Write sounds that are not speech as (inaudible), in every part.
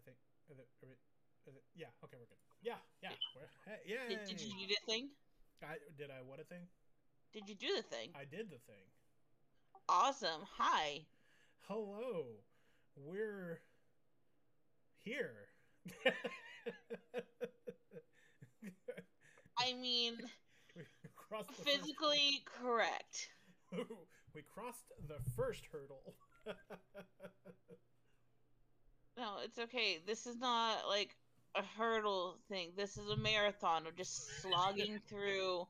I think. Is it, is it, is it, yeah. Okay, we're good. Yeah, yeah. We're, yeah. Did, did you do the thing? I did. I what a thing. Did you do the thing? I did the thing. Awesome. Hi. Hello. We're here. I mean, we crossed the physically correct. (laughs) We crossed the first hurdle. (laughs) no, it's okay. This is not like a hurdle thing. This is a marathon of just slogging (laughs) through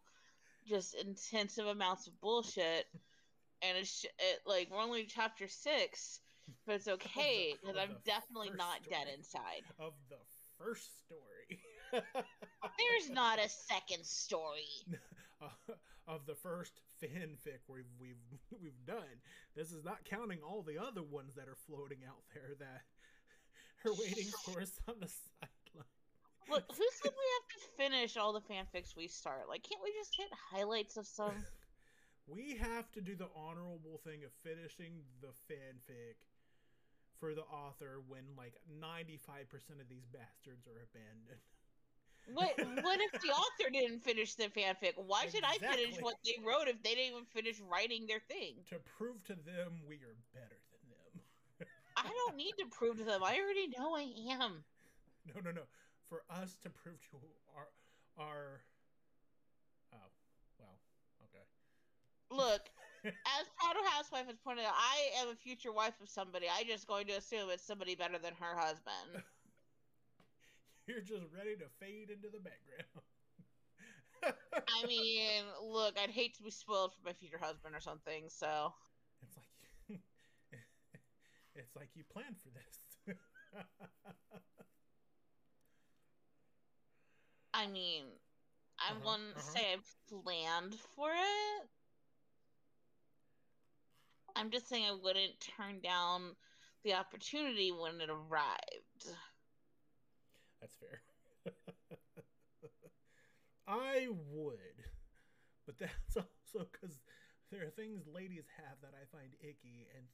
just intensive amounts of bullshit. And it's it, like we're only chapter six, but it's okay because I'm definitely not dead inside. Of the first story. (laughs) There's not a second story (laughs) uh, of the first fanfic we've we've we've done. This is not counting all the other ones that are floating out there that are waiting for us on the sideline. Look, who said we have to finish all the fanfics we start? Like, can't we just hit highlights of some? (laughs) we have to do the honorable thing of finishing the fanfic for the author when like 95% of these bastards are abandoned. What (laughs) what if the author didn't finish the fanfic? Why should exactly. I finish what they wrote if they didn't even finish writing their thing? To prove to them we are better. I don't need to prove to them. I already know I am. No, no, no. For us to prove to our our Oh, well, okay. Look, (laughs) as Proud Housewife has pointed out, I am a future wife of somebody. I'm just going to assume it's somebody better than her husband. (laughs) You're just ready to fade into the background. I mean, look, I'd hate to be spoiled for my future husband or something, so. It's like you planned for this. (laughs) I mean, I uh-huh, wouldn't uh-huh. say I planned for it. I'm just saying I wouldn't turn down the opportunity when it arrived. That's fair. (laughs) I would. But that's (laughs) also because there are things ladies have that I find icky and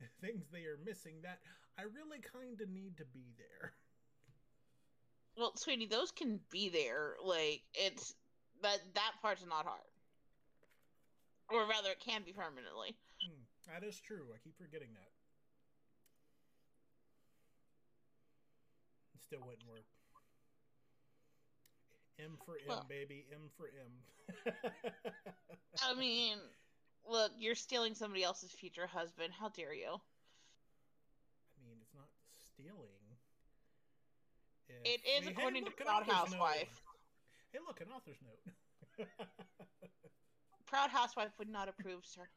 (laughs) things they are missing that I really kind of need to be there. Well, sweetie, those can be there. Like, it's. That, that part's not hard or rather, it can be permanently. Mm, that is true. I keep forgetting that. It still wouldn't work. M for M, well, baby. M for M. (laughs) I mean, look, you're stealing somebody else's future husband. How dare you? I mean, it's not stealing. If it is we, according hey, look, to Proud Housewife. Note. Hey, look, an author's note. (laughs) proud housewife would not approve, sir.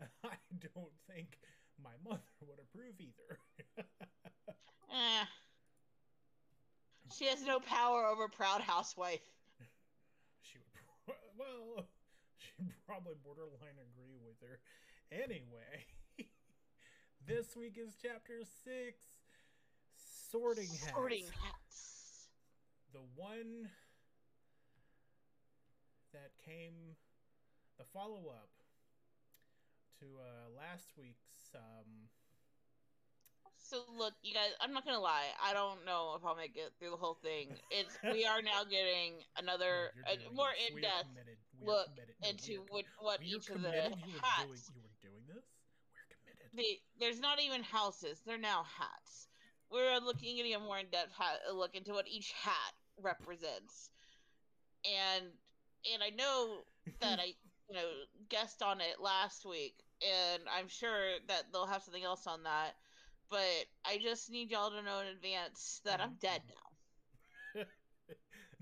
(laughs) I don't think my mother would approve either. (laughs) eh. She has no power over proud housewife. She would, well, probably borderline agree with her. Anyway, (laughs) this week is chapter six, sorting hats. Sorting hats. The one that came the follow up to uh, last week's. Um... So look, you guys, I'm not gonna lie. I don't know if I'll make it through the whole thing. It's we are now getting another (laughs) no, more in depth look no, into what, what each of the you hats. Doing, you were doing this. We're committed. The, there's not even houses. They're now hats. We're looking at a more in depth look into what each hat represents, and and I know that I (laughs) you know, guessed on it last week, and I'm sure that they'll have something else on that. But I just need y'all to know in advance that I'm dead (laughs) now.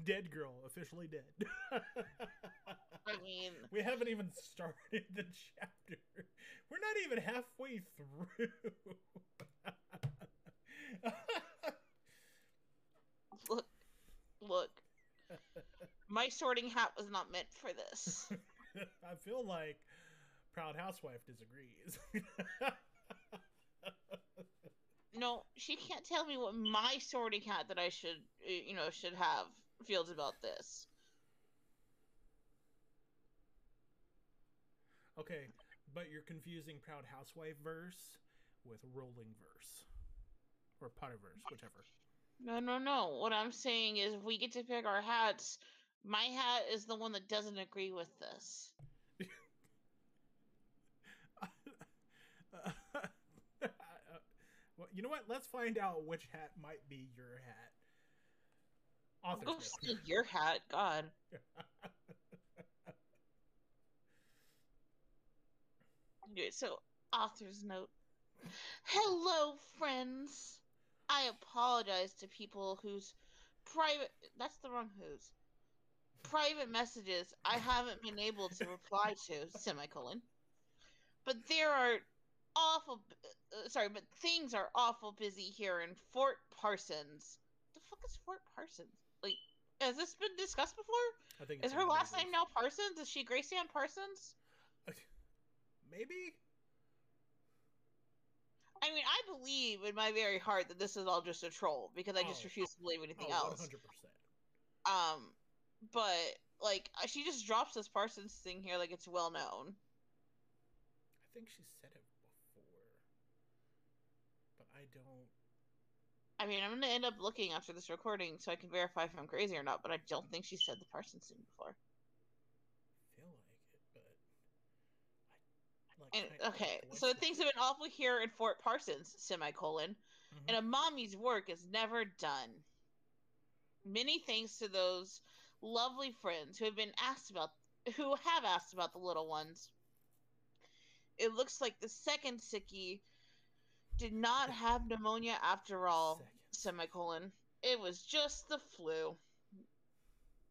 dead girl, officially dead. (laughs) I mean, we haven't even started the chapter. We're not even halfway through. look, look. My sorting hat was not meant for this. (laughs) I feel like Proud Housewife disagrees. no, she can't tell me what my sorting hat that I should, you know, should have feels about this. Okay, but you're confusing Proud Housewife verse with Rowling verse. or Potter verse, whichever. No, no, no. What I'm saying is, if we get to pick our hats, my hat is the one that doesn't agree with this. (laughs) well, you know what? Let's find out which hat might be your hat. Author's Go steal your hat, God. (laughs) Okay, so author's note. Hello, friends. I apologize to people whose private that's the wrong whose private messages I haven't been able to reply to semicolon. But there are awful uh, sorry, but things are awful busy here in Fort Parsons. The fuck is Fort Parsons? Like has this been discussed before? I think Is her last name now Parsons? Is she Gracie Ann Parsons? Maybe. I mean, I believe in my very heart that this is all just a troll because I just Oh. refuse to believe anything Oh, else. 100%. Um, but like uh, she just drops this Parsons thing here like it's well known. I think she said it before. But I don't. I mean, I'm gonna end up looking after this recording so I can verify if I'm crazy or not. But I don't think she said the Parsons thing before. feel like it, but. I, like, And okay, so things have been awful here in Fort Parsons. Semicolon. Mhm. and a mommy's work is never done. Many thanks to those lovely friends who have been asked about who have asked about the little ones. It looks like the second sickie did not have pneumonia after all. Second. Semicolon. It was just the flu.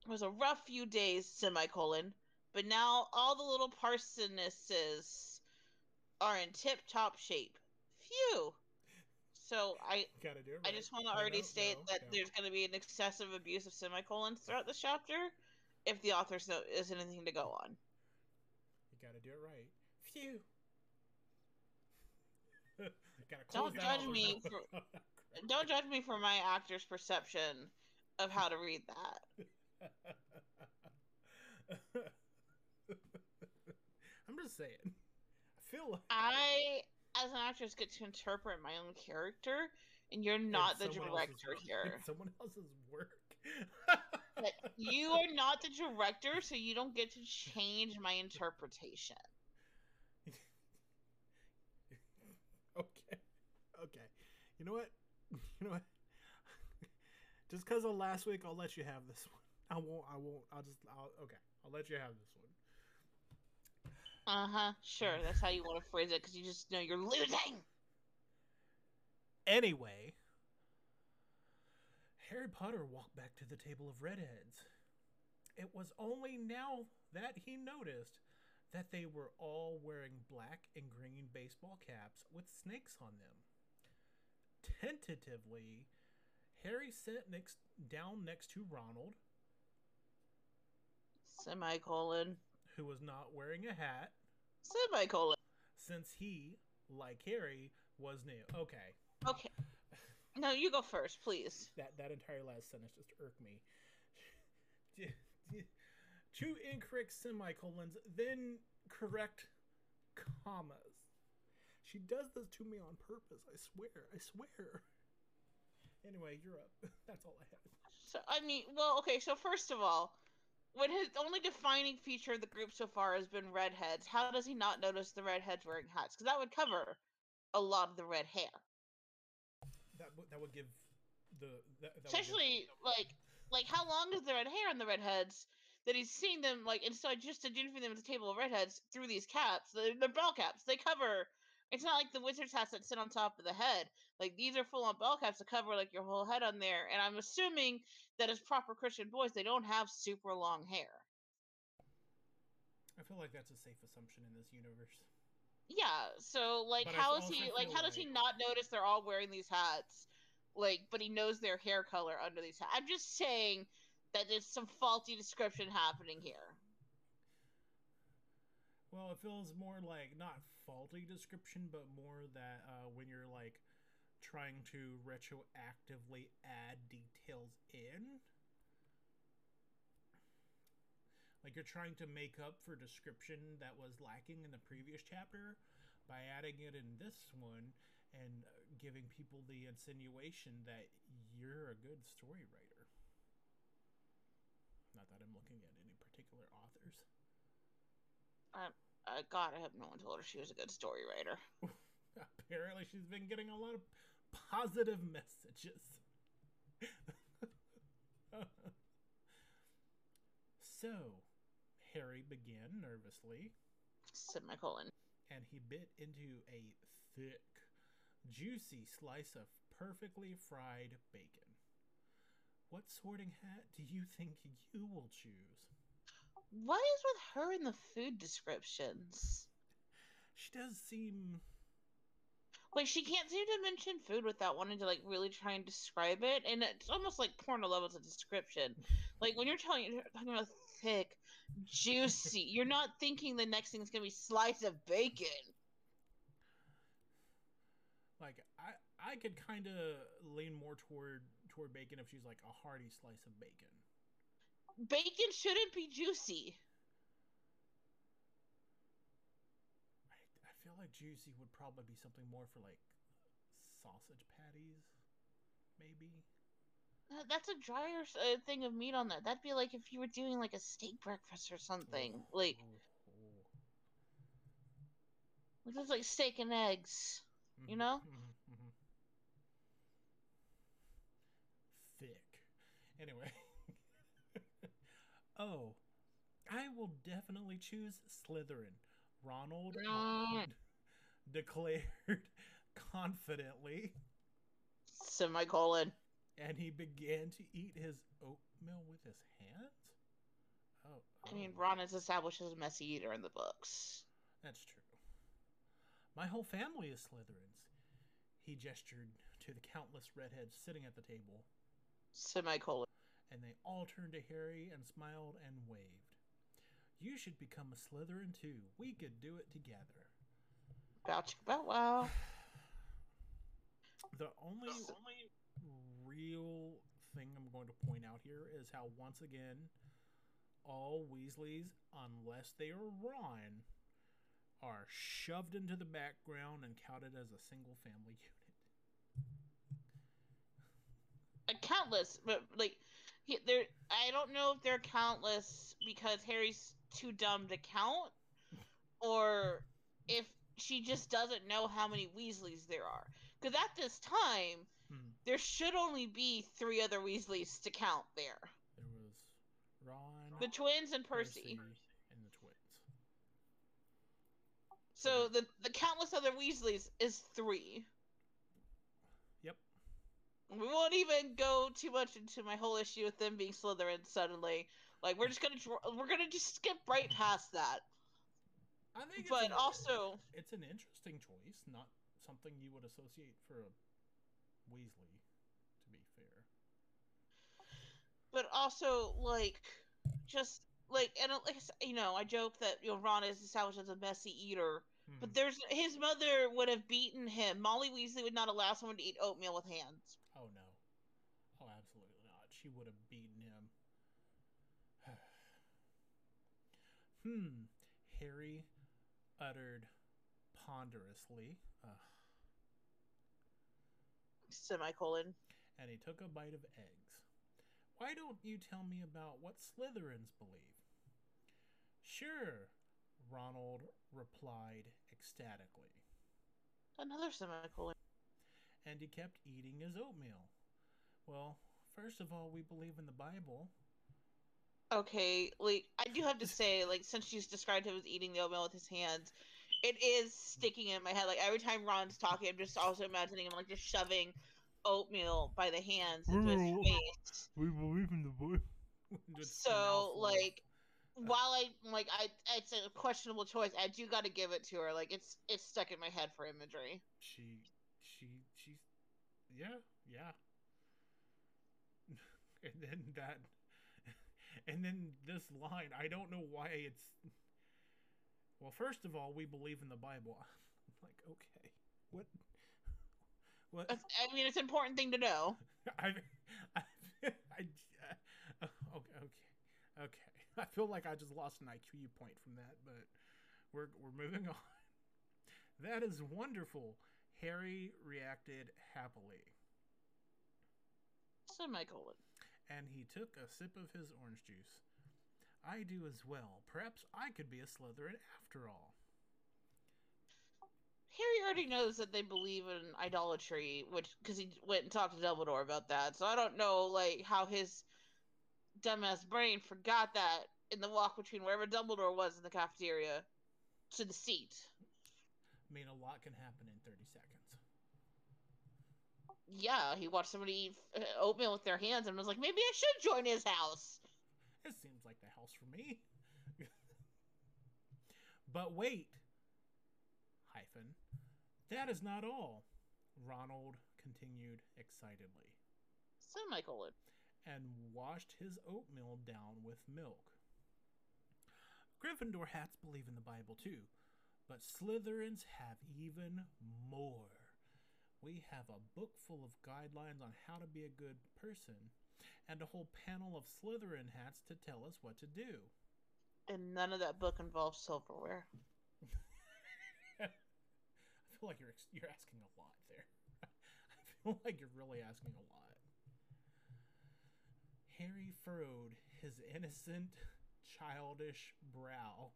It was a rough few days, semicolon. But now all the little parsonesses are in tip top shape. Phew. So I Gotta do it. I just want to already no, state no, that no. there's going to be an excessive abuse of semicolons throughout the chapter if the author's note is anything to go on. You gotta do it right. Phew. (laughs) gotta Don't judge me (laughs) Don't judge me for my actor's perception of how to read that. (laughs) I'm just saying. I feel like I, as an actress, get to interpret my own character, and you're not the director here. (laughs) Someone else's work. But you (laughs) are not the director, so you don't get to change my interpretation. (laughs) okay. Okay. You know what? You know what? Just because of last week, I'll let you have this one. I won't. I won't. I'll just. I'll, okay. I'll let you have this one. Uh huh. Sure, that's how you want to phrase it, because you just know you're losing. Anyway, Harry Potter walked back to the table of redheads. It was only now that he noticed that they were all wearing black and green baseball caps with snakes on them. Tentatively, Harry sat next down next to Ronald, Semicolon. Who was not wearing a hat, Semicolon. since he, like Harry, was new. Okay, Okay. No, you go first, please. that that entire last sentence just irked me. (laughs) Two incorrect semicolons, then correct commas. She does this to me on purpose. I swear. I swear. Anyway, you're up. (laughs) That's all I have. So I mean, well, okay. So first of all, when his only defining feature of the group so far has been redheads, how does he not notice the redheads wearing hats? Because that would cover a lot of the red hair. That would that would give the that, that would give- Especially like, like how long is the red hair on the redheads? That he's seeing them like instead of just identifying them at the table of redheads through these caps. They're, they're bell caps. They cover. It's not like the wizard's hats that sit on top of the head. Like these are full on bell caps that cover like your whole head on there. And I'm assuming that as proper Christian boys, they don't have super long hair. I feel like that's a safe assumption in this universe. Yeah, so like But how is he like how does he not notice they're all wearing these hats? Like, but he knows their hair color under these hats. I'm just saying that there's some faulty description happening here. Well, it feels more like not faulty description, but more that uh, when you're like trying to retroactively add details in, like you're trying to make up for description that was lacking in the previous chapter by adding it in this one, and giving people the insinuation that you're a good story writer. Not that I'm looking at. Uh, God, I hope no one told her she was a good story writer. (laughs) Apparently, she's been getting a lot of positive messages. (laughs) so, Harry began nervously, Semicolon. and he bit into a thick, juicy slice of perfectly fried bacon. What sorting hat do you think you will choose? What is with her in the food descriptions? She does seem. Like she can't seem to mention food without wanting to like really try and describe it, and it's almost like porno levels of description. Like when you're telling you're talking about thick, juicy, (laughs) you're not thinking the next thing is gonna be slice of bacon. Like I, I could kind of lean more toward toward bacon if she's like a hearty slice of bacon. Bacon shouldn't be juicy. I, I feel like juicy would probably be something more for like sausage patties, maybe. Uh, That's a drier uh, thing of meat on that. That'd be like if you were doing like a steak breakfast or something. Ooh, Like this is like steak and eggs. You Mhm, know? mhm, mhm. Thick. Anyway. Oh, I will definitely choose Slytherin. Ronald (laughs) declared (laughs) confidently, Semicolon. and he began to eat his oatmeal with his hands. Oh, I mean, oh, Ron is established as a messy eater in the books. that's true. My whole family is Slytherins. He gestured to the countless redheads sitting at the table. Semicolon. And they all turned to Harry and smiled and waved. You should become a Slytherin too. We could do it together. Bow chicka bow wow. The only real thing I'm going to point out here is how once again all Weasleys, unless they are Ron, are shoved into the background and counted as a single family (laughs) unit. Countless, but like, he, they're. I don't know if they're countless because Harry's too dumb to count, or if she just doesn't know how many Weasleys there are. Because at this time, Hmm. there should only be three other Weasleys to count there: There was Ron, the twins and Percy. and the twins. So the the countless other Weasleys is three. We won't even go too much into my whole issue with them being Slytherin suddenly. Like we're just gonna we're gonna just skip right past that. I think, it's But an- also, it's an interesting choice, not something you would associate for a Weasley. To be fair, but also like just like and uh, like you know I joke that you know Ron is established as a messy eater, Hmm. but there's his mother would have beaten him. Molly Weasley would not allow someone to eat oatmeal with hands. oh no, oh absolutely not. She would have beaten him. (sighs) hmm. Harry uttered ponderously, uh, Semicolon. and he took a bite of eggs. Why don't you tell me about what Slytherins believe? Sure, Ronald replied ecstatically. Another semicolon. and he kept eating his oatmeal. Well, first of all, we believe in the Bible. Okay, like I do have to say, like since she's described him as eating the oatmeal with his hands, it is sticking in my head. Like every time Ron's talking, I'm just also imagining him like just shoving oatmeal by the hands into his face. We believe in the Bible. (laughs) So like, uh. while I like I, it's a questionable choice. I do got to give it to her. Like it's it's stuck in my head for imagery. she, she, she's, yeah, yeah. (laughs) and then that, and then this line. I don't know why it's. Well, first of all, we believe in the Bible. (laughs) I'm like, okay, what, what? I mean, it's an important thing to know. (laughs) I, I, I, uh, okay, okay, okay. I feel like I just lost an IQ point from that, but we're we're moving on. That is wonderful. Harry reacted happily, Semicolon. And he took a sip of his orange juice. I do as well. Perhaps I could be a Slytherin after all. Harry already knows that they believe in idolatry, which because he went and talked to Dumbledore about that. So I don't know like how his dumbass brain forgot that in the walk between wherever Dumbledore was in the cafeteria to the seat. I mean, a lot can happen in 30 seconds. Yeah, he watched somebody eat uh, oatmeal with their hands and was like, maybe I should join his house. It seems like the house for me. (laughs) but wait, hyphen, that is not all, Ronald continued excitedly, Semicolon. and washed his oatmeal down with milk. Gryffindor hats believe in the Bible too, but Slytherins have even more. We have a book full of guidelines on how to be a good person, and a whole panel of Slytherin hats to tell us what to do. And none of that book involves silverware. (laughs) I feel like you're you're asking a lot there. (laughs) I feel like you're really asking a lot. Harry furrowed his innocent, childish brow,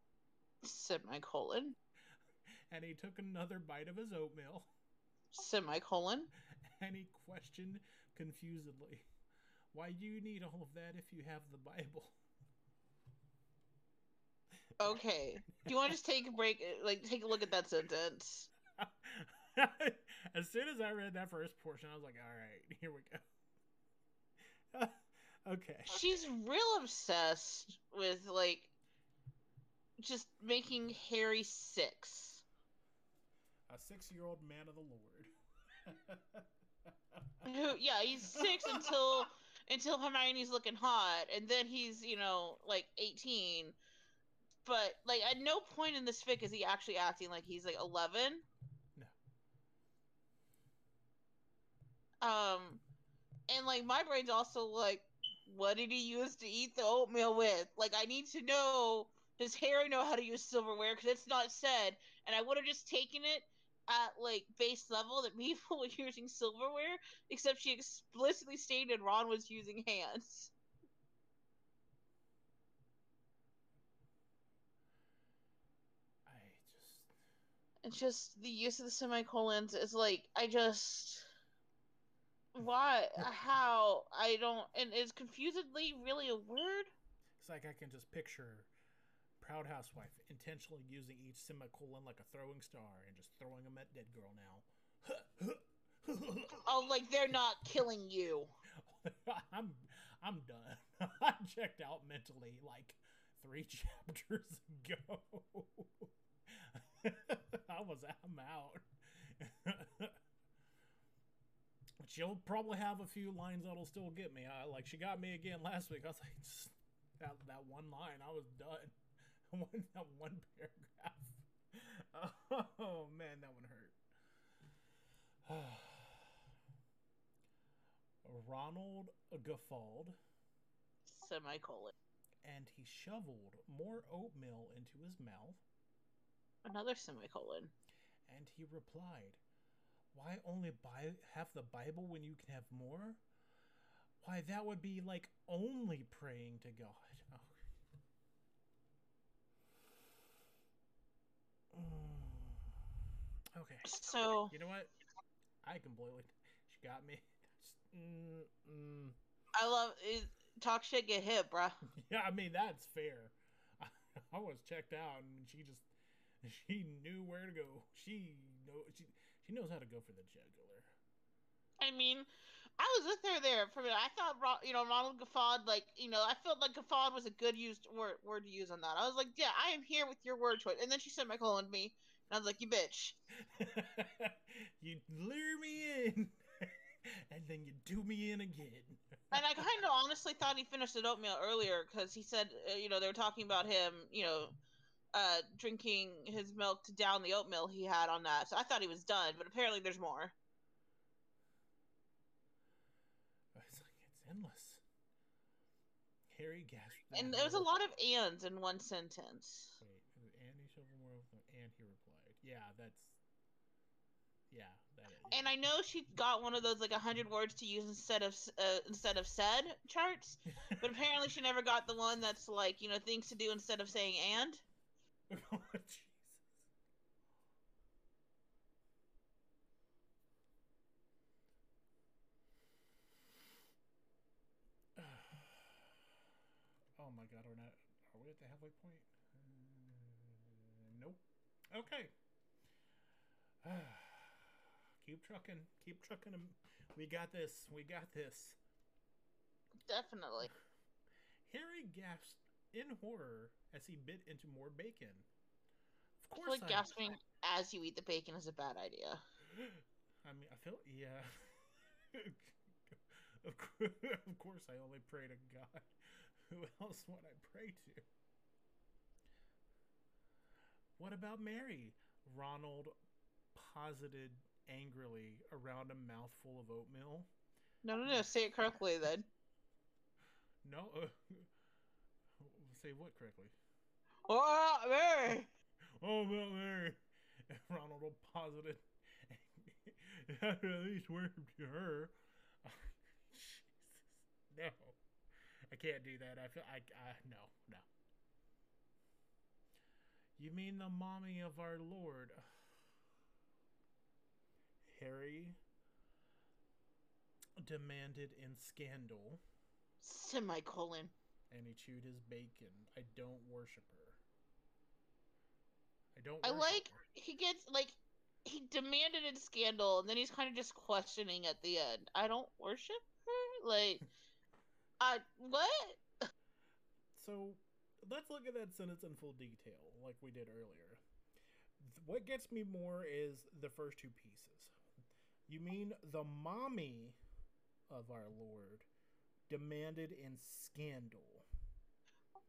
Semicolon. (laughs) and he took another bite of his oatmeal, Semicolon. (laughs) and he questioned confusedly, "Why do you need all of that if you have the Bible?" Okay. Do you want to just take a break? uh, Like, take a look at that sentence. (laughs) as soon as I read that first portion, I was like, "All right, here we go." (laughs) okay. She's real obsessed with, like, just making Harry six. A six-year-old man of the Lord. (laughs) Who, yeah, he's six until until Hermione's looking hot, and then he's, you know, like 18. But, like, at no point in this fic is he actually acting like he's, like, 11. No. Um, and, like, my brain's also like, what did he use to eat the oatmeal with? Like, I need to know, does Harry know how to use silverware? Because it's not said. And I would have just taken it at, like, base level that people (laughs) were using silverware, except she explicitly stated Ron was using hands. I just It's just the use of the semicolons is like I just why (laughs) how I don't and is confusedly really a word? it's like I can just picture proud housewife intentionally using each semicolon like a throwing star and just throwing them at dead girl now. (laughs) Oh, like they're not killing you. (laughs) I'm I'm done. (laughs) I checked out mentally like three chapters ago. I was I'm out. She'll probably have a few lines that'll still get me. I, like she got me again last week. I was like, that that one line, I was done. (laughs) one that one paragraph. (laughs) Oh man, that one hurt. (sighs) Ronald guffawed Semicolon. and he shoveled more oatmeal into his mouth Another semicolon. and he replied, Why only buy have the Bible when you can have more? Why that would be like only praying to God. (laughs) Oh. Mm. Okay. So You know what? I completely. (laughs) She got me. Mm, mm. I love it, talk shit, get hit, bruh. (laughs) Yeah, I mean that's fair. I, (laughs) I was checked out, and she just she knew where to go. She know she she knows how to go for the jugular. I mean, I was with her there for a minute. I thought, you know, Ronald Gafford, like, you know, I felt like Gafford was a good used word, word to use on that. I was like, yeah, I am here with your word choice. And then she semicolon me, and I was like, you bitch. (laughs) you lure me in, (laughs) and then you do me in again. (laughs) And I kind of honestly thought he finished the oatmeal earlier because he said, uh, you know, they were talking about him, you know, uh, drinking his milk to down the oatmeal he had on that. So I thought he was done, but apparently there's more. It's like it's endless. Harry gasped. And there was a lot of ands in one sentence. Wait, and he shoveled more of them, and he replied, "Yeah, that's, yeah, that is. and I know she got one of those like hundred words to use instead of uh, instead of said charts, but (laughs) apparently she never got the one that's like you know things to do instead of saying and. (laughs) oh, my god, we're not. Are we at the halfway point? Uh, nope. Okay. (sighs) keep trucking. Keep trucking. We got this. We got this. Definitely. (sighs) Harry gasped in horror as he bit into more bacon. Of I course, feel like gasping as you eat the bacon is a bad idea. (gasps) I mean, I feel yeah. (laughs) (laughs) of course, I only pray to God. (laughs) Who else would I pray to? What about Mary? Ronald posited angrily around a mouthful of oatmeal. No, no, no. Say it correctly then. (laughs) No, uh, (laughs) say what correctly? Oh, Mary. Oh, about Mary. Ronald posited. at least word to her. Jesus, no, I can't do that. I feel I, I no no. You mean the mommy of our Lord? (sighs) Harry demanded in scandal, Semicolon. and he chewed his bacon. I don't worship her. I don't. I like her. he gets like he demanded in scandal, and then he's kind of just questioning at the end. I don't worship her. Like, (laughs) I what? So let's look at that sentence in full detail, like we did earlier. What gets me more is the first two pieces. You mean the mommy of our Lord demanded in scandal?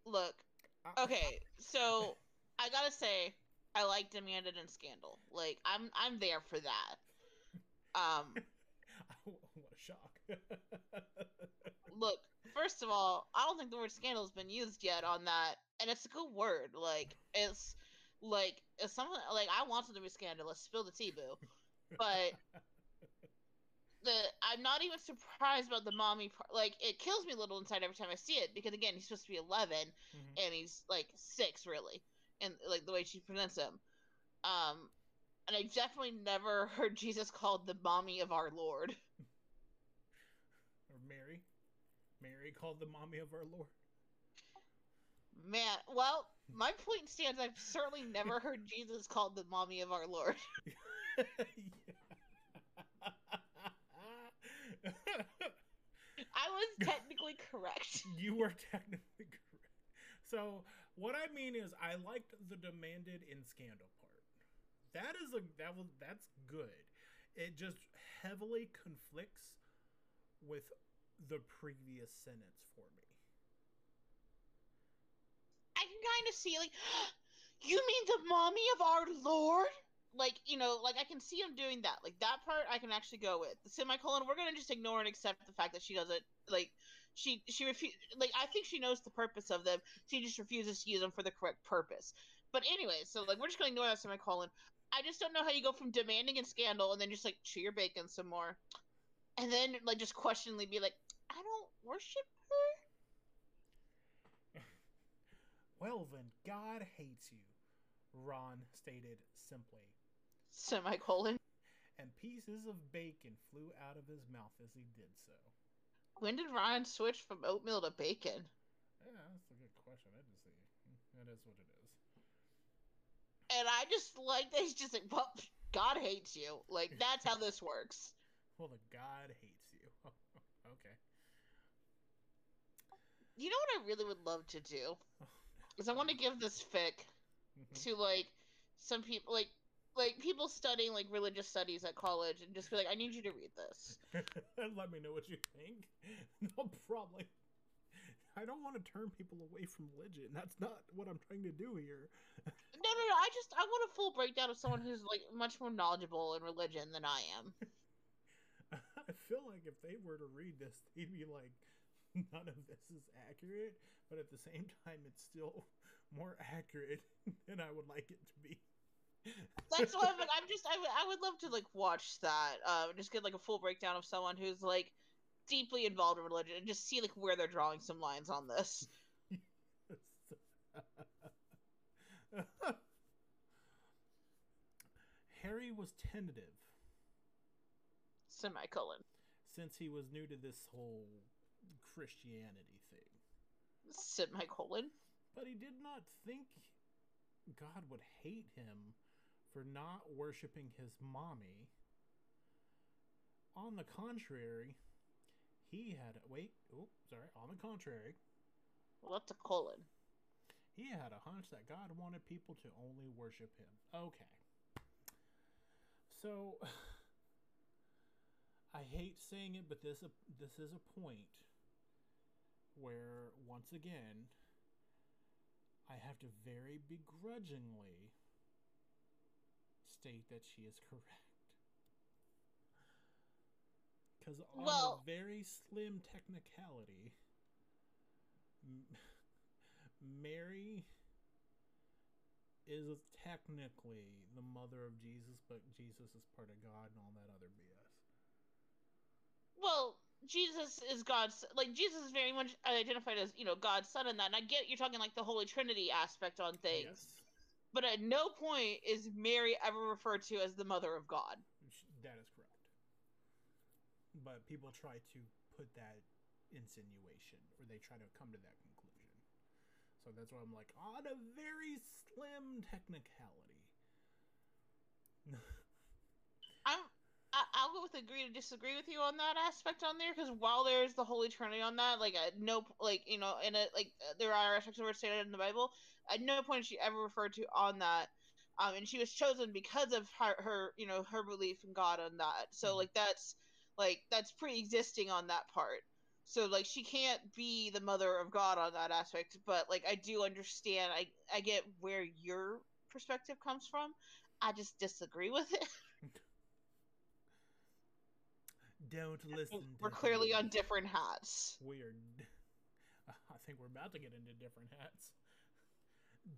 Look, okay, so I gotta say, I like demanded in scandal. Like, I'm I'm there for that. (laughs) Um, what a shock! (laughs) look, first of all, I don't think the word scandal has been used yet on that, and it's a good word. Like, it's like it's something like I want something to be scandalous. Spill the tea, boo. But (laughs) the I'm not even surprised about the mommy part. Like, it kills me a little inside every time I see it because again, he's supposed to be 11 Mhm. and he's like six, really, and like the way she presents him. Um, and I definitely never (laughs) heard Jesus called the mommy of our Lord. Or Mary, Mary called the mommy of our Lord. Man, well, my point stands. I've certainly never (laughs) heard Jesus called the mommy of our Lord. (laughs) I was technically correct. (laughs) you were technically correct. So what I mean is, I liked the demanded in scandal part. That is a that was that's good. It just heavily conflicts with the previous sentence for me. I can kind of see, like, (gasps) you mean the mommy of our Lord? Like, you know, like I can see him doing that. Like that part, I can actually go with. The semicolon, we're gonna just ignore and accept the fact that she doesn't like. She she refu- like I think she knows the purpose of them. She just refuses to use them for the correct purpose. But anyway, so like we're just gonna ignore that semicolon. I just don't know how you go from demanding and scandal and then just like chew your bacon some more, and then like just questioningly be like, I don't worship her. (laughs) Well then, God hates you, Ron stated simply, Semicolon. and pieces of bacon flew out of his mouth as he did so. When did Ron switch from oatmeal to bacon? Yeah, that's a good question. I just see. That is what it is. And I just like that he's just like, well, God hates you. Like that's how this works. (laughs) Well, the God hates you. okay. You know what I really would love to do is I want to give this fic Mhm. to like some people, like like people studying like religious studies at college, and just be like, I need you to read this. (laughs) Let me know what you think. (laughs) No problem. I don't want to turn people away from religion. That's not what I'm trying to do here. No, no, no. I just I want a full breakdown of someone who's like much more knowledgeable in religion than I am. (laughs) I feel like if they were to read this, they'd be like, (laughs) none of this is accurate, but at the same time, it's still (laughs) more accurate (laughs) than I would like it to be. That's why I'm, I'm just I would I would love to like watch that. Uh, just get like a full breakdown of someone who's like deeply involved in religion and just see like where they're drawing some lines on this. Harry was tentative Semicolon. since he was new to this whole Christianity thing. Sit my colon. But he did not think God would hate him for not worshiping his mommy. On the contrary, he had wait, oh, sorry, on the contrary, Well, that's a colon. he had a hunch that God wanted people to only worship him. Okay. So (sighs) I hate saying it, but this this is a point where once again I have to very begrudgingly state that she is correct. Because on Well- a very slim technicality, Mary is technically the mother of Jesus, but Jesus is part of God and all that other BS. Well, Jesus is God's like Jesus is very much identified as you know God's son in that. And I get you're talking like the Holy Trinity aspect on things, Yes, but at no point is Mary ever referred to as the mother of God. that is correct. But people try to put that insinuation, or they try to come to that conclusion. So that's why I'm like, on a very slim technicality. (laughs) I'll go with agree to disagree with you on that aspect on there because while there's the Holy Trinity on that, like at no like you know in a like uh, there are aspects of it stated in the Bible. At no point is she ever referred to on that. Um, and she was chosen because of her, her, you know, her belief in God on that. So Mhm. like that's like that's pre-existing on that part. So like she can't be the mother of God on that aspect, but like I do understand. I I get where your perspective comes from. I just disagree with it. (laughs) Don't listen. We're clearly on different hats. Weird. (laughs) I think we're about to get into different hats.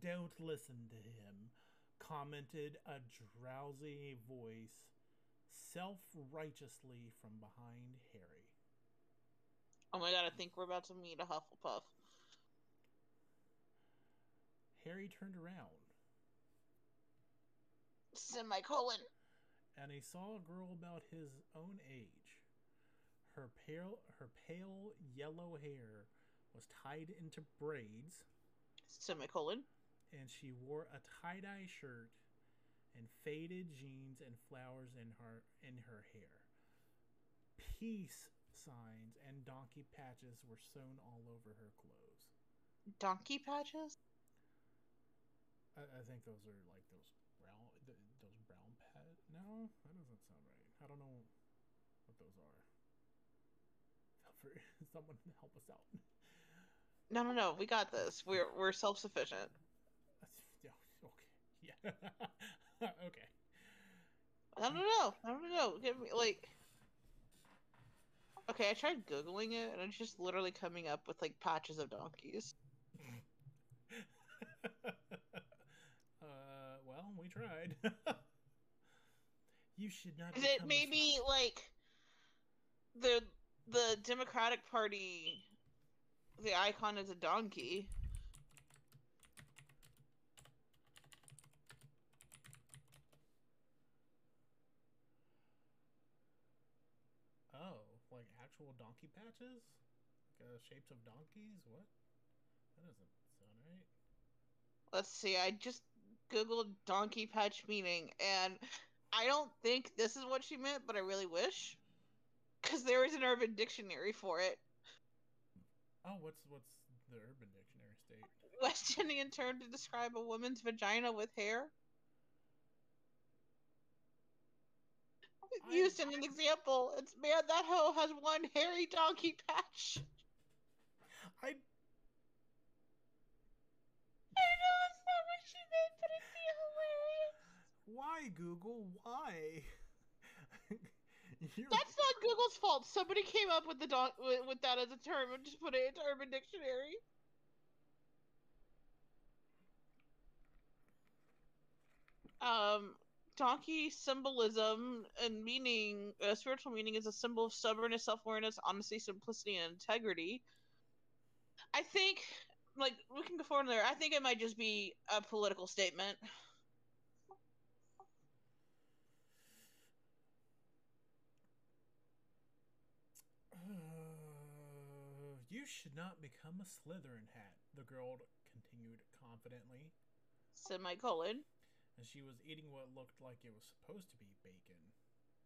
Don't listen to him, commented a drowsy voice self righteously from behind Harry. Oh my god, I think we're about to meet a Hufflepuff. Harry turned around Semicolon. and he saw a girl about his own age. Her pale her pale yellow hair was tied into braids Semicolon. and she wore a tie-dye shirt and faded jeans and flowers in her in her hair. Peace signs and donkey patches were sewn all over her clothes. Donkey patches? I, I think those are like those brown th- those brown pat. No, that doesn't sound right. I don't know what those are. For (laughs) someone help us out. No, no, no. We got this. We're we're self sufficient. Yeah, okay. Yeah. (laughs) okay. I don't know. I don't know. Give me like. Okay, I tried googling it, and it's just literally coming up with like patches of donkeys. (laughs) uh, well, we tried. you should not. Is it maybe like the the Democratic Party? The icon is a donkey. Oh, like actual donkey patches? Like, uh, shapes of donkeys? What? That doesn't sound right. Let's see. I just googled donkey patch meaning, and I don't think this is what she meant, but I really wish, because there is an Urban Dictionary for it. Oh, what's what's the Urban Dictionary state? West Indian term to describe a woman's vagina with hair. I- Used in an example, it's man that hoe has one hairy donkey patch. I I know that's not what she meant, but be hilarious. why Google? Why? (laughs) You're- That's not Google's fault. Somebody came up with the don- with, with that as a term and just put it into Urban Dictionary. Um, donkey symbolism and meaning, uh, spiritual meaning is a symbol of stubbornness, self awareness, honesty, simplicity, and integrity. I think, like, we can go forward there. I think it might just be a political statement. Should not become a Slytherin hat, the girl continued confidently. Semicolon. And she was eating what looked like it was supposed to be bacon,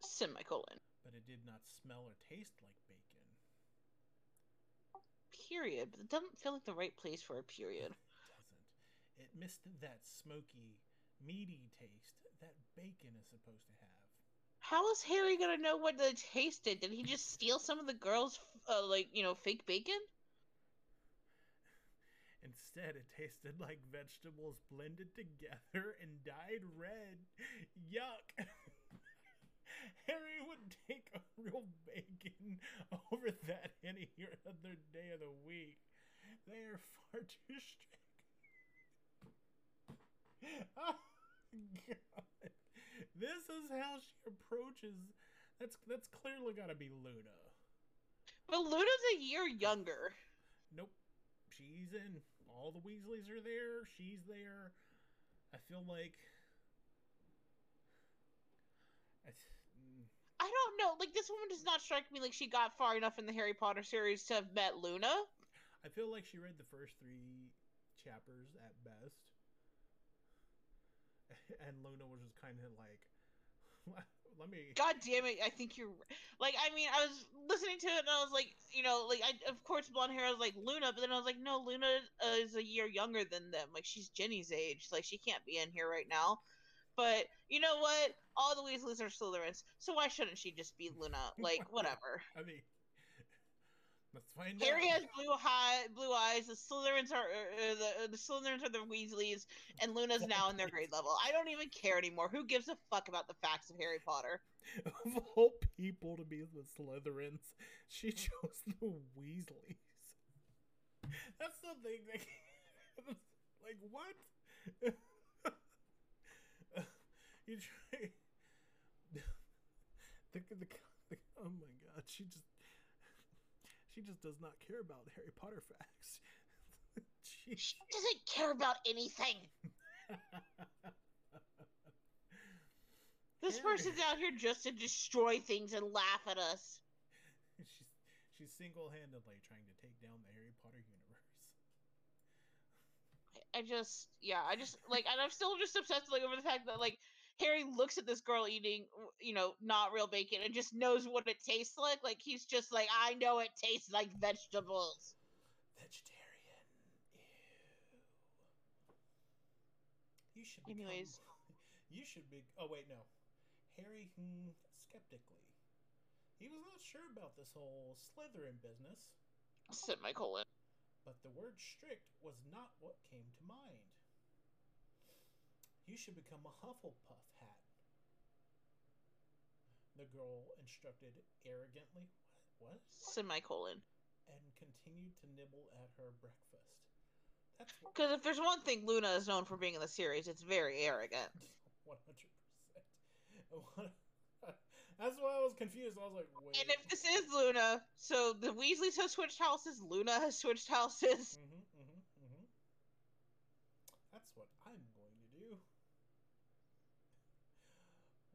Semicolon. but it did not smell or taste like bacon. Period. But it doesn't feel like the right place for a period. (laughs) It doesn't. It missed that smoky, meaty taste that bacon is supposed to have. How is Harry gonna know what the tasted? Did he just steal some of the girls' uh, like you know fake bacon? Instead, it tasted like vegetables blended together and dyed red. Yuck! (laughs) Harry would take a real bacon over that any other day of the week. They are far too strict. (laughs) Oh, God. This is how she approaches. That's that's clearly got to be Luna. But Luna's a year younger. Nope. She's in. All the Weasleys are there. She's there. I feel like. I, mm, I don't know. Like this woman does not strike me like she got far enough in the Harry Potter series to have met Luna. I feel like she read the first three chapters at best. (laughs) And Luna was just kind of like, (laughs) let me. (laughs) God damn it! I think you're like. I mean, I was listening to it and I was like, you know, like I of course blonde hair. I was like Luna, but then I was like, no, Luna uh, is a year younger than them. Like she's Ginny's age. Like she can't be in here right now. But you know what? All the Weasleys are Slytherins, so why shouldn't she just be Luna? Like (laughs) whatever. I mean, let's find Harry out. has blue high, blue eyes. The Slytherins are uh, the er, the Slytherins are the Weasleys, and Luna's now in their grade (laughs) level. I don't even care anymore. Who gives a fuck about the facts of Harry Potter? of all people to be the Slytherins, she mm. chose the Weasleys. That's the thing. That, (laughs) like what? (laughs) you try. The, the, the, oh my god, she just she just does not care about Harry Potter facts. (laughs) she, She doesn't care about anything. This person's out here just to destroy things and laugh at us. (laughs) she's she's single-handedly trying to take down the Harry Potter universe. I just, yeah, I just like, and I'm still just obsessed like over the fact that like Harry looks at this girl eating, you know, not real bacon and just knows what it tastes like. Like he's just like, I know it tastes like vegetables. Vegetarian. Ew. You should. Become, Anyways. (laughs) you should be. Oh wait, no. Harry hmm, skeptically. He was not sure about this whole Slytherin business, Semicolon. but the word strict was not what came to mind. You should become a Hufflepuff hat. The girl instructed arrogantly. What? What? Semicolon. and continued to nibble at her breakfast. That's Because if there's one thing Luna is known for being in the series, it's very arrogant. (laughs) one hundred percent. (laughs) That's why I was confused. I was like, wait. And if this is Luna, so the Weasleys have switched houses, Luna has switched houses. hmm hmm hmm That's what I'm going to do.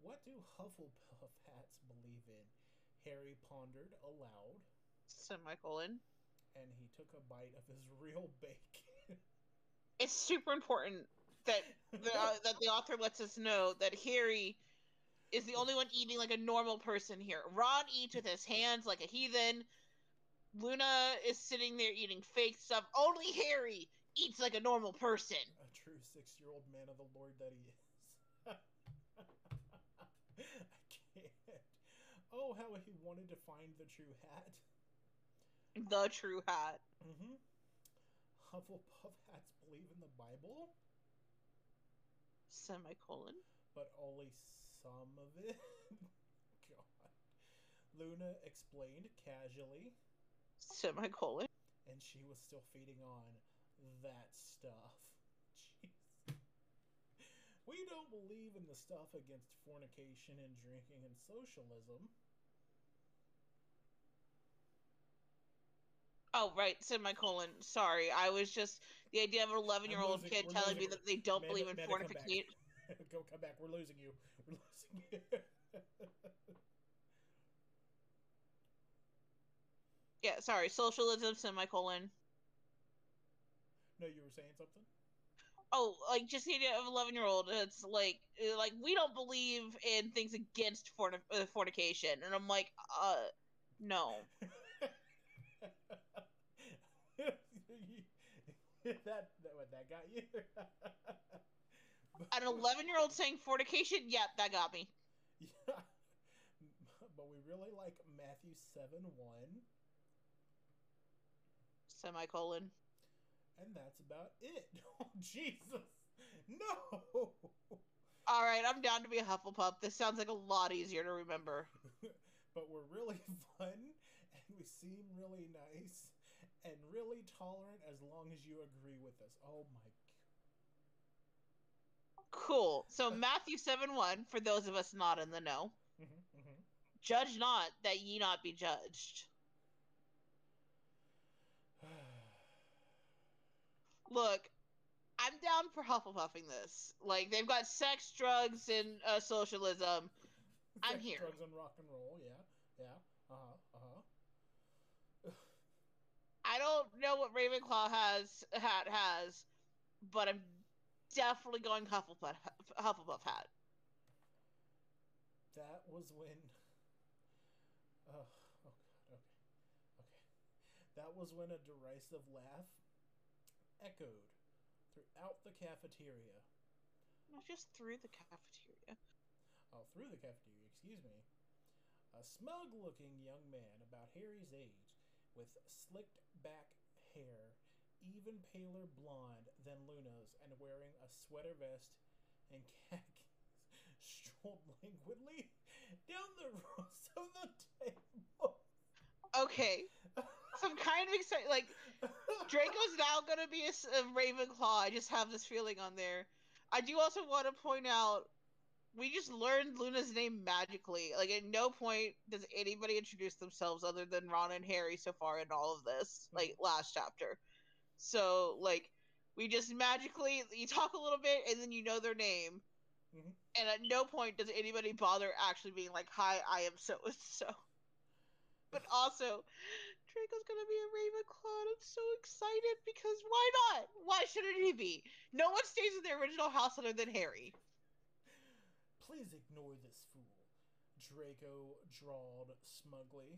What do Hufflepuff (laughs) hats believe in? Harry pondered aloud, Semicolon. and he took a bite of his (laughs) real bacon. It's super important that the, uh, (laughs) that the author lets us know that Harry is the only one eating like a normal person here. Ron eats with his hands like a heathen. Luna is sitting there eating fake stuff. Only Harry eats like a normal person. True six-year-old man of the Lord that he is. (laughs) I can't. Oh, how he wanted to find the true hat. The true hat. Mm-hmm. Hufflepuff hats believe in the Bible, Semicolon. but only some of it. (laughs) God. Luna explained casually, Semicolon. and she was still feeding on that stuff. We don't believe in the stuff against fornication and drinking and socialism. Oh, right, semicolon. Sorry, I was just the idea of an 11 year old kid telling me that they don't Amanda- believe in Amanda, come fornication. (laughs) Go come back. We're losing you. We're losing you. (laughs) Yeah, sorry, socialism, semicolon. no, you were saying something. Oh, like just the idea of 11 year old. It's like, uh, like we don't believe in things against forni- uh, fornication, and I'm like, uh, no. (laughs) that that what that got you. An 11 year old saying fornication, yep, that got me. Yeah. (laughs) But we really like Matthew 7 1, Semicolon. And that's about it. (laughs) Oh, Jesus. No. All right, I'm down to be a Hufflepuff. This sounds like a lot easier to remember. (laughs) but we're really (laughs) fun, and we seem really nice, and really tolerant as long as you agree with us. Oh my Cool. So Matthew 7 1, for those of us not in the know, hmm hmm judge not that ye not be judged. Look, I'm down for Hufflepuffing this. Like, they've got sex, drugs, and uh, socialism. I'm Sex, here. Drugs and rock and roll, yeah. Yeah. Uh huh. Uh huh. (laughs) I don't know what Ravenclaw has hat has, but I'm definitely going Hufflepuff Hufflepuff hat. That was when. (laughs) Oh, oh god. Okay. Okay. That was when a derisive laugh echoed throughout the cafeteria. Not just through the cafeteria. Oh, through the cafeteria, excuse me. A smug looking young man about Harry's age, with slicked back hair, even paler blonde than Luna's, and wearing a sweater vest and khakis, (laughs) strolled languidly down the rows of the table. Okay, (laughs) so I'm kind of excited. Like, Draco's now gonna be a, a Ravenclaw. I just have this feeling on there. I do also want to point out we just learned Luna's name magically. Like at no point does anybody introduce themselves other than Ron and Harry so far in all of this, like last chapter. So like we just magically you talk a little bit and then you know their name. Mhm. And at no point does anybody bother actually being like, "Hi, I am so and so." (laughs) But also, Draco's gonna be a Ravenclaw, and I'm so excited because why not? Why shouldn't he be? No one stays in the original house other than Harry. Please ignore this fool, Draco drawled smugly.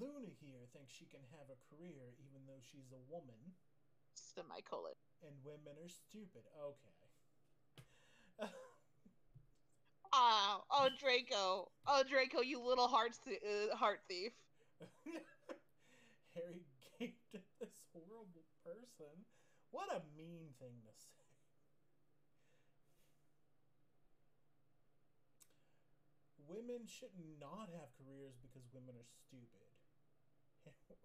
Luna here thinks she can have a career even though she's a woman, Semicolon. and women are stupid. Okay. (laughs) Ah, oh Draco, oh Draco, you little heart th- uh, heart thief. (laughs) Harry (laughs) gaped at this horrible person. What a mean thing to say. Women should not have careers because women are stupid. (laughs)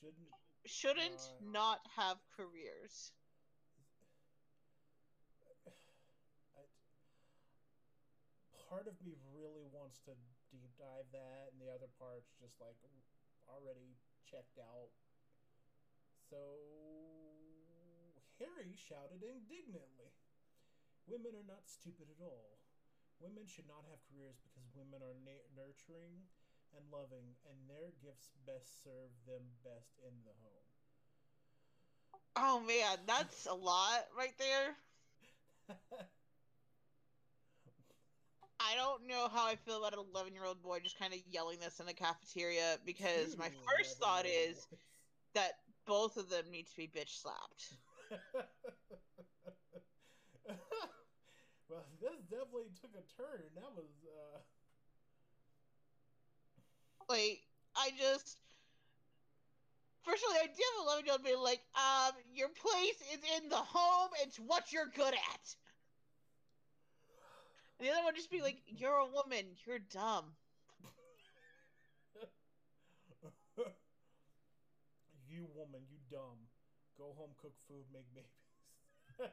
Shouldn't Shouldn't Uh, not have careers. (sighs) I, part of me really wants to deep dive that, and the other part's just like already checked out. So Harry shouted indignantly, "Women are not stupid at all. Women should not have careers because women are na- nurturing and loving, and their gifts best serve them best in the home." Oh man, that's a lot right there. (laughs) I don't know how I feel about an 11 year old boy just kind of yelling this in the cafeteria because my first thought is that both of them need to be bitch slapped. (laughs) well, this definitely took a turn. That was uh Like, I just. First I idea of an 11 year old being like, um, your place is in the home, it's what you're good at. And the other one just be like, you're a woman, you're dumb. you woman, you dumb. Go home, cook food, make babies. (laughs)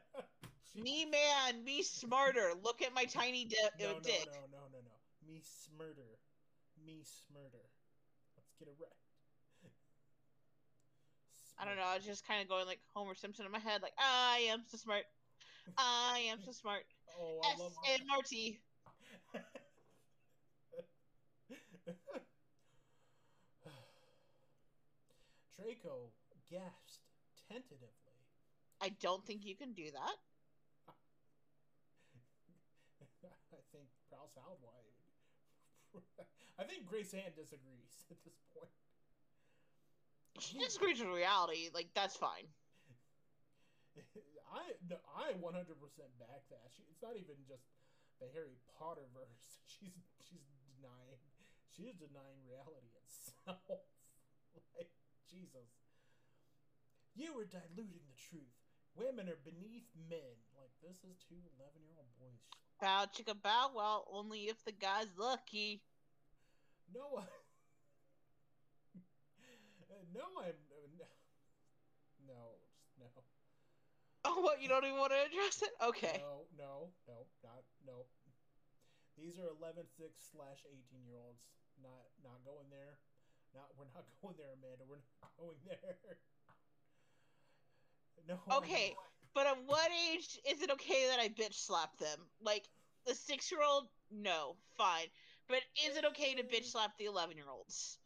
Me man, me smarter. Look at my tiny di- no, uh, no, dick. no, no, no, no. Me smarter. Me smarter. Let's get it right. I don't know. I was just kind of going like Homer Simpson in my head, like I am so smart. I am so smart. Oh, I S love and Marty. (laughs) Draco gasped tentatively. I don't think you can do that. (laughs) I think Prouse Howdwide. (laughs) I think Grace Ann disagrees at this point. She disagrees with reality. Like that's fine. I no, I 100% back that. She, it's not even just the Harry Potter verse. (laughs) She's she's denying she is denying reality itself. (laughs) like Jesus. You are diluting the truth. Women are beneath men. Like this is two 11-year-old boys. Bow chicka bow wow. Only if the guy's lucky. No, (laughs) no, I'm no, just no. (laughs) Oh, what? You don't even want to address it? Okay. No, no, no, not no. These are 11, 6 slash 18 year olds. Not not going there. Not we're not (laughs) going there, Amanda. We're not going there. (laughs) No. Okay, but at what age is it okay that I bitch slap them? Like the six year old, no, fine. But is it okay to bitch slap the eleven year olds?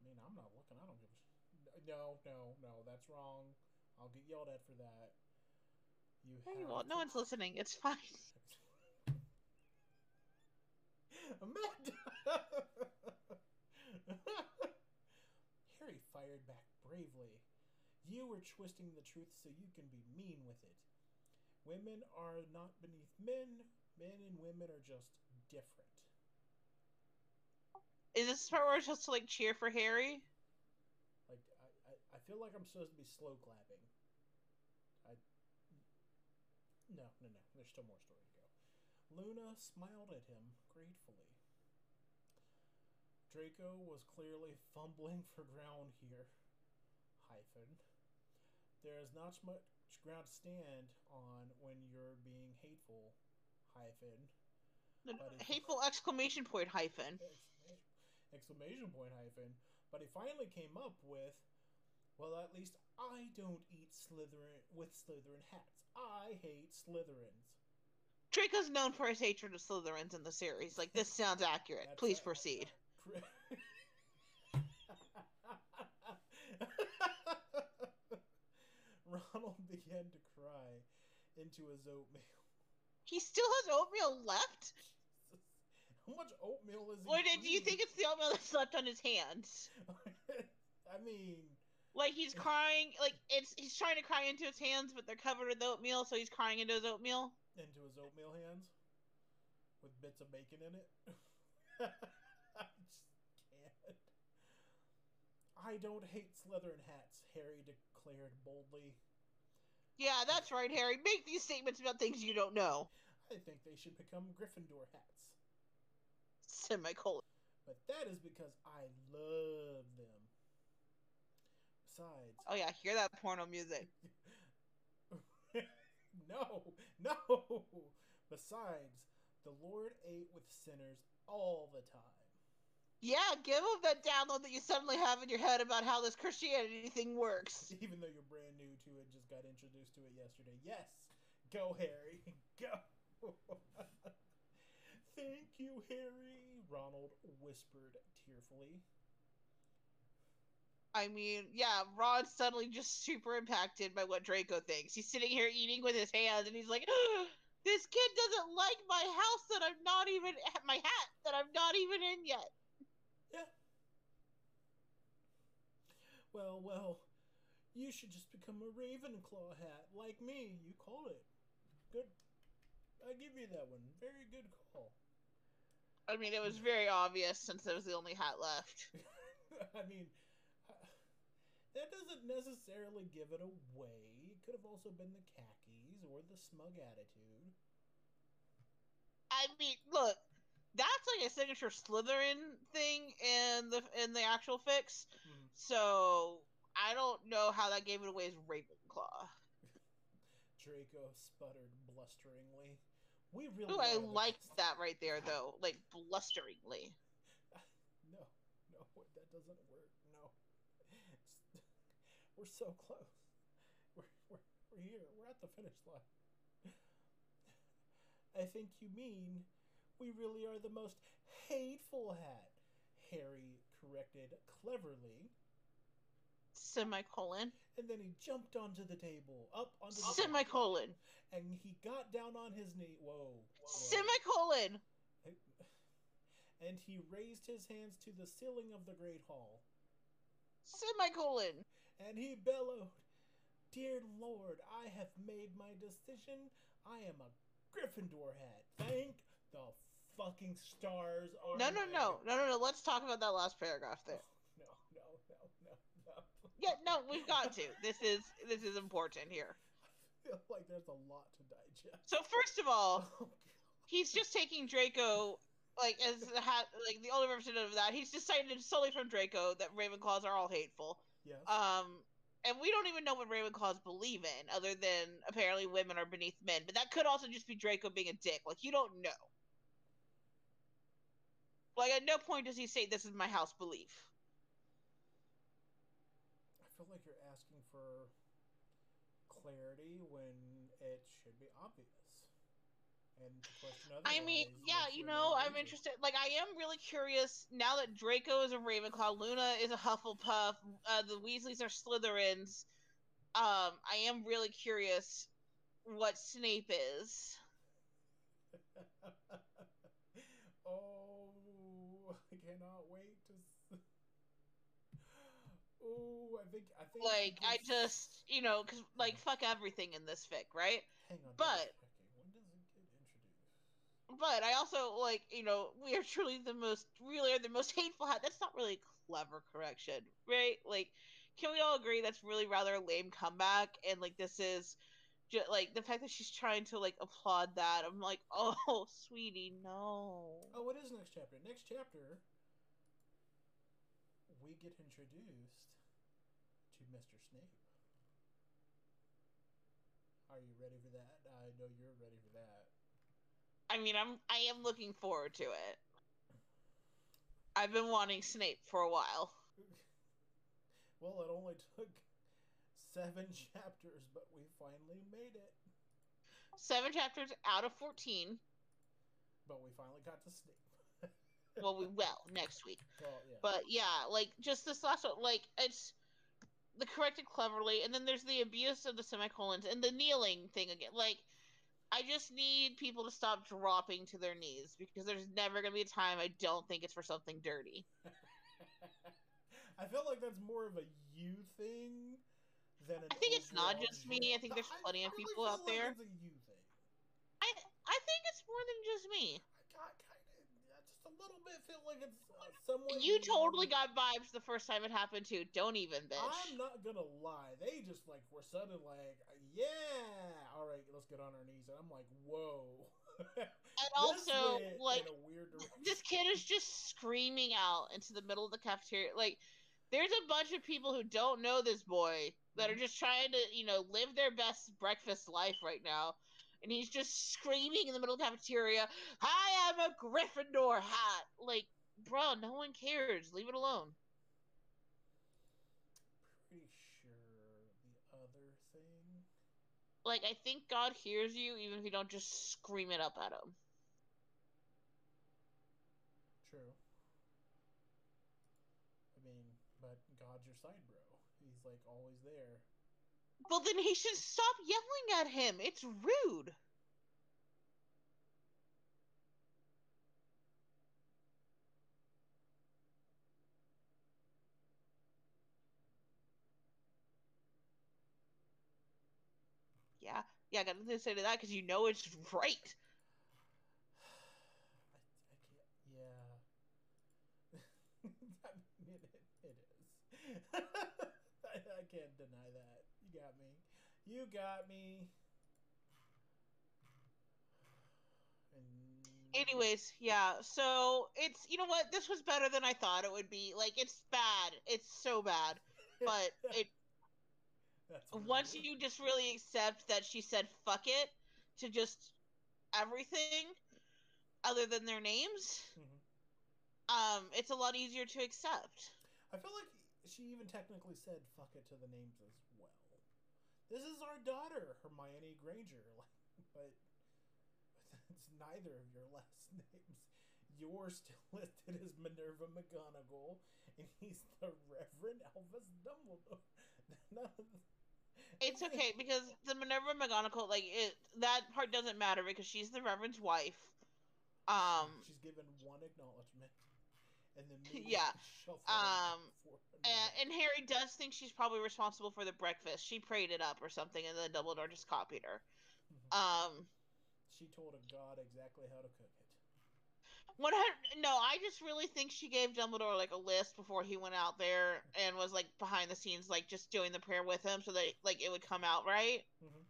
I mean, I'm not looking. I don't give a. Sh- no, no, no. That's wrong. I'll get yelled at for that. You Hey, well, no to- one's listening. It's fine. (laughs) Amanda! (laughs) Harry fired back bravely. You were twisting the truth so you can be mean with it. Women are not beneath men. Men and women are just different. Is this the part where we're supposed to like cheer for Harry? Like I, I, I feel like I'm supposed to be slow clapping. No, no, no. There's still more story to go. Luna smiled at him gratefully. Draco was clearly fumbling for ground here. Hyphen. There is not much ground to stand on when you're being hateful. Hyphen. But hateful exclamation point hyphen. Exclamation, exclamation point hyphen. But he finally came up with, well, at least I don't eat Slytherin with Slytherin hats. I hate Slytherins. Draco's known for his hatred of Slytherins in the series. Like this sounds accurate. That's Please right. proceed. (laughs) Ronald began to cry into his oatmeal. He still has oatmeal left? How much oatmeal is he? Or did do you think it's the oatmeal that's left on his hands? (laughs) I mean, Like he's crying, like it's he's trying to cry into his hands, but they're covered with oatmeal, so he's crying into his oatmeal. into his oatmeal hands with bits of bacon in it. (laughs) I just can't. I don't hate Slytherin hats, Harry declared boldly. Yeah, that's right, Harry. Make these statements about things you don't know. I think they should become Gryffindor hats. Semicolon. But that is because I love them. Besides, Oh yeah, hear that porno music. (laughs) no, no. Besides, the Lord ate with sinners all the time. Yeah, give him that download that you suddenly have in your head about how this Christianity thing works. (laughs) Even though you're brand new to it, just got introduced to it yesterday. Yes, go Harry, (laughs) go. Thank you, Harry. Ronald whispered tearfully. I mean, yeah, Ron's suddenly just super impacted by what Draco thinks. He's sitting here eating with his hands, and he's like, (gasps) "This kid doesn't like my house that I'm not even my hat that I'm not even in yet." Yeah. Well, well, you should just become a Ravenclaw hat like me. You called it. Good. I give you that one. Very good call. I mean, it was very obvious since it was the only hat left. (laughs) I mean, that doesn't necessarily give it away. It could have also been the khakis or the smug attitude. I mean, look, that's like a signature Slytherin thing in the in the actual fix. Hmm. So I don't know how that gave it away as Ravenclaw. (laughs) Draco sputtered blusteringly. We really. Ooh, I liked that right there, though. Like blusteringly. (laughs) No, no, that doesn't work. No, It's- we're so close. We're we're we're here. We're at the finish line. I think you mean we really are the most hateful hat. Harry corrected cleverly, Semicolon. and then he jumped onto the table, up onto the Semicolon. and he got down on his knee. Whoa. whoa. Semicolon. And he raised his hands to the ceiling of the great hall, Semicolon. And he bellowed, "Dear Lord, I have made my decision. I am a Gryffindor hat. Thank the fucking stars." Oh No, no, no, no, no, no. Let's talk about that last paragraph there. (laughs) No, no, no, no, no. Yeah, no, we've got to. This is this is important here. I feel like there's a lot to digest. So first of all, (laughs) Oh, he's just taking Draco like as the hat like the only representative of that. He's decided solely from Draco that Ravenclaws are all hateful. Um and we don't even know what Ravenclaws believe in, other than apparently women are beneath men. But that could also just be Draco being a dick. Like you don't know. Like at no point does he say this is my house belief. I feel like you're asking for clarity when it should be obvious. And the question I mean, yeah, you know, I'm interested. Like, I am really curious now that Draco is a Ravenclaw, Luna is a Hufflepuff, uh, the Weasleys are Slytherins. Um, I am really curious what Snape is. (laughs) oh, I cannot wait to. (gasps) Oh, I think I think. Like, I just, you know, because like fuck everything in this fic, right? Hang on. but- double checking. when does it get introduced? But I also like, you know, we are truly the most, really are the most (laughs) hateful hat. That's not really clever correction, right? Like, can we all agree that's really rather a lame comeback? And like, this is just like the fact that she's trying to like applaud that. I'm like, (laughs) oh, sweetie, no. Oh, what is next chapter? Next chapter, we get introduced to Mr. Snape. Are you ready for that? I know you're ready for that. I mean, I'm, I am looking forward to it. I've been wanting Snape for a while. (laughs) Well, it only took seven chapters, but we finally made it. Seven chapters out of 14. But we finally got to Snape. (laughs) Well, we will next week. Well, yeah. But yeah, like just this last one, like it's the corrected cleverly, and then there's the abuse of the semicolons and the kneeling thing again. Like, I just need people to stop dropping to their knees because there's never gonna be a time I don't think it's for something dirty. (laughs) I feel like that's more of a you thing than an I think it's not just me. I think there's I plenty of really people out like there. It's a you thing. I I think it's more than just me. I got kind of just a little bit feel like it's somewhat. You totally got vibes the first time it happened too. Don't even, bitch. I'm not gonna lie. They just like were suddenly like, yeah, all right, let's get on our knees, and I'm like, whoa. (laughs) And also, like, weird this kid is just screaming out into the middle of the cafeteria. Like, there's a bunch of people who don't know this boy that are Mhm. just trying to, you know, live their best breakfast life right now. And he's just screaming in the middle of the cafeteria, I am a Gryffindor hat. Like, bro, no one cares. Leave it alone. Pretty sure the other thing. Like, I think God hears you even if you don't just scream it up at him. True. I mean, but God's your side bro. He's like always there. Well, then he should stop yelling at him. It's rude. Yeah, I got nothing to say to that because you know it's right. (sighs) I, I can't. Yeah. (laughs) I mean, it, it is. (laughs) I, I can't deny that. You got me. You got me. Anyways, yeah, so it's, you know what, this was better than I thought it would be. Like, it's bad. It's so bad. But (laughs) it, That's once you just really accept that she said fuck it to just everything other than their names, Mhm. um, it's a lot easier to accept. I feel like she even technically said "fuck it" to the names as well. This is our daughter, Hermione Granger, (laughs) like, but it's neither of your last (laughs) names. You're still (laughs) listed as Minerva McGonagall, and he's the Reverend Albus Dumbledore. None of It's okay because the Minerva McGonagall, like it, that part doesn't matter because she's the Reverend's wife. Um, she's given one acknowledgement, and then Yeah, um, and, and Harry does think she's probably responsible for the breakfast. She prayed it up or something, and then Dumbledore just copied her. Mhm. Um, she told a god exactly how to cook. One hundred. No, I just really think she gave Dumbledore like a list before he went out there and was like behind the scenes, like just doing the prayer with him, so that like it would come out right. Mm-hmm.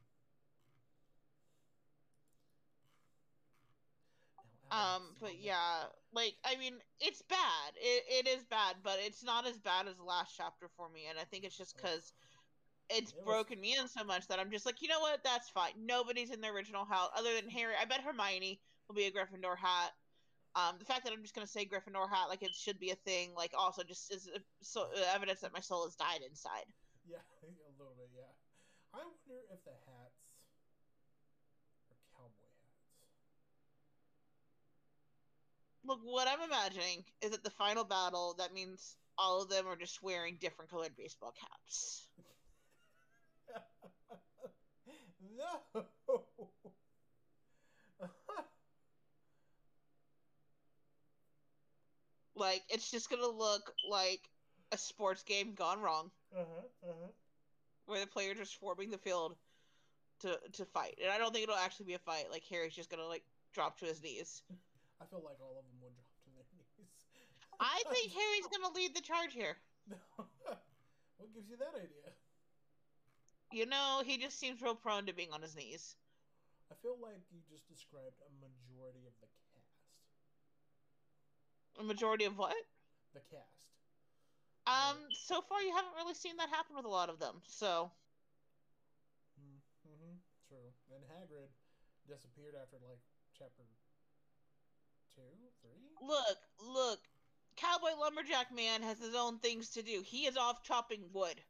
Um, but yeah, like I mean, it's bad. It it is bad, but it's not as bad as the last chapter for me, and I think it's just because it's It was- broken me in so much that I'm just like, you know what? That's fine. Nobody's in the original house other than Harry. I bet Hermione will be a Gryffindor hat. Um, the fact that I'm just gonna say Gryffindor hat like it should be a thing, like also just is so uh, evidence that my soul has died inside. (laughs) Yeah, (laughs) a little bit. Yeah. I wonder if the hats are cowboy hats. Look, what I'm imagining is that the final battle that means all of them are just wearing different colored baseball caps. (laughs) no. Like it's just gonna look like a sports game gone wrong, uh huh. Uh huh. where the players are swarming the field to to fight. And I don't think it'll actually be a fight. Like Harry's just gonna like drop to his knees. (laughs) I feel like all of them would drop to their knees. (laughs) I think Harry's gonna lead the charge here. (laughs) what gives you that idea? You know, he just seems real prone to being on his knees. I feel like you just described a majority of the. A majority of what? The cast. Um, so far you haven't really seen that happen with a lot of them. So Mm-hmm. True. And Hagrid disappeared after like chapter two, three. look, look, Cowboy Lumberjack Man has his own things to do. He is off chopping wood.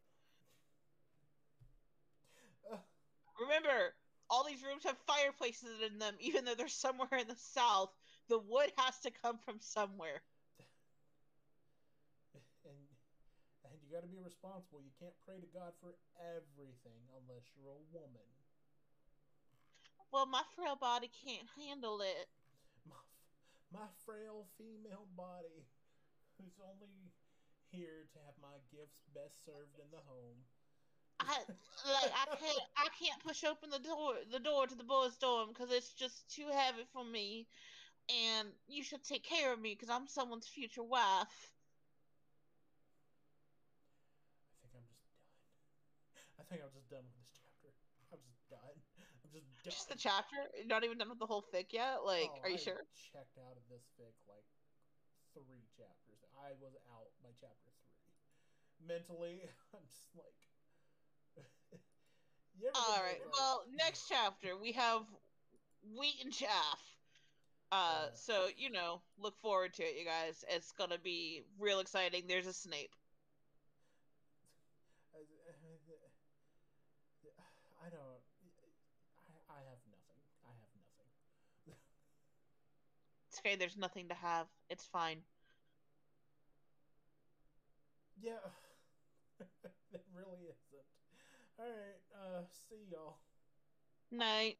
Remember, all these rooms have fireplaces in them, even though they're somewhere in the south. The wood has to come from somewhere. and and you got to be responsible. You can't pray to God for everything unless you're a woman. Well, my frail body can't handle it. My, my frail female body, who's only here to have my gifts best served in the home. I like I can't I can't push open the door the door to the boys' dorm because it's just too heavy for me, and you should take care of me because I'm someone's future wife. I think I'm just done. I think I'm just done with this chapter. I'm just done. I'm just done. Just the chapter, You're not even done with the whole fic yet. Like, Oh, are you I sure? Checked out of this fic like three chapters. I was out by chapter three. Mentally, (laughs) I'm just like. (laughs) All right. like- Well, next chapter we have wheat and chaff. Uh, Uh, so you know, look forward to it, you guys. It's gonna be real exciting. There's a Snape. I (sighs) I don't. I, I have nothing. I have nothing. It's okay. There's nothing to have. It's fine. Yeah, (laughs) it really isn't. All right. Uh, see y'all. Night.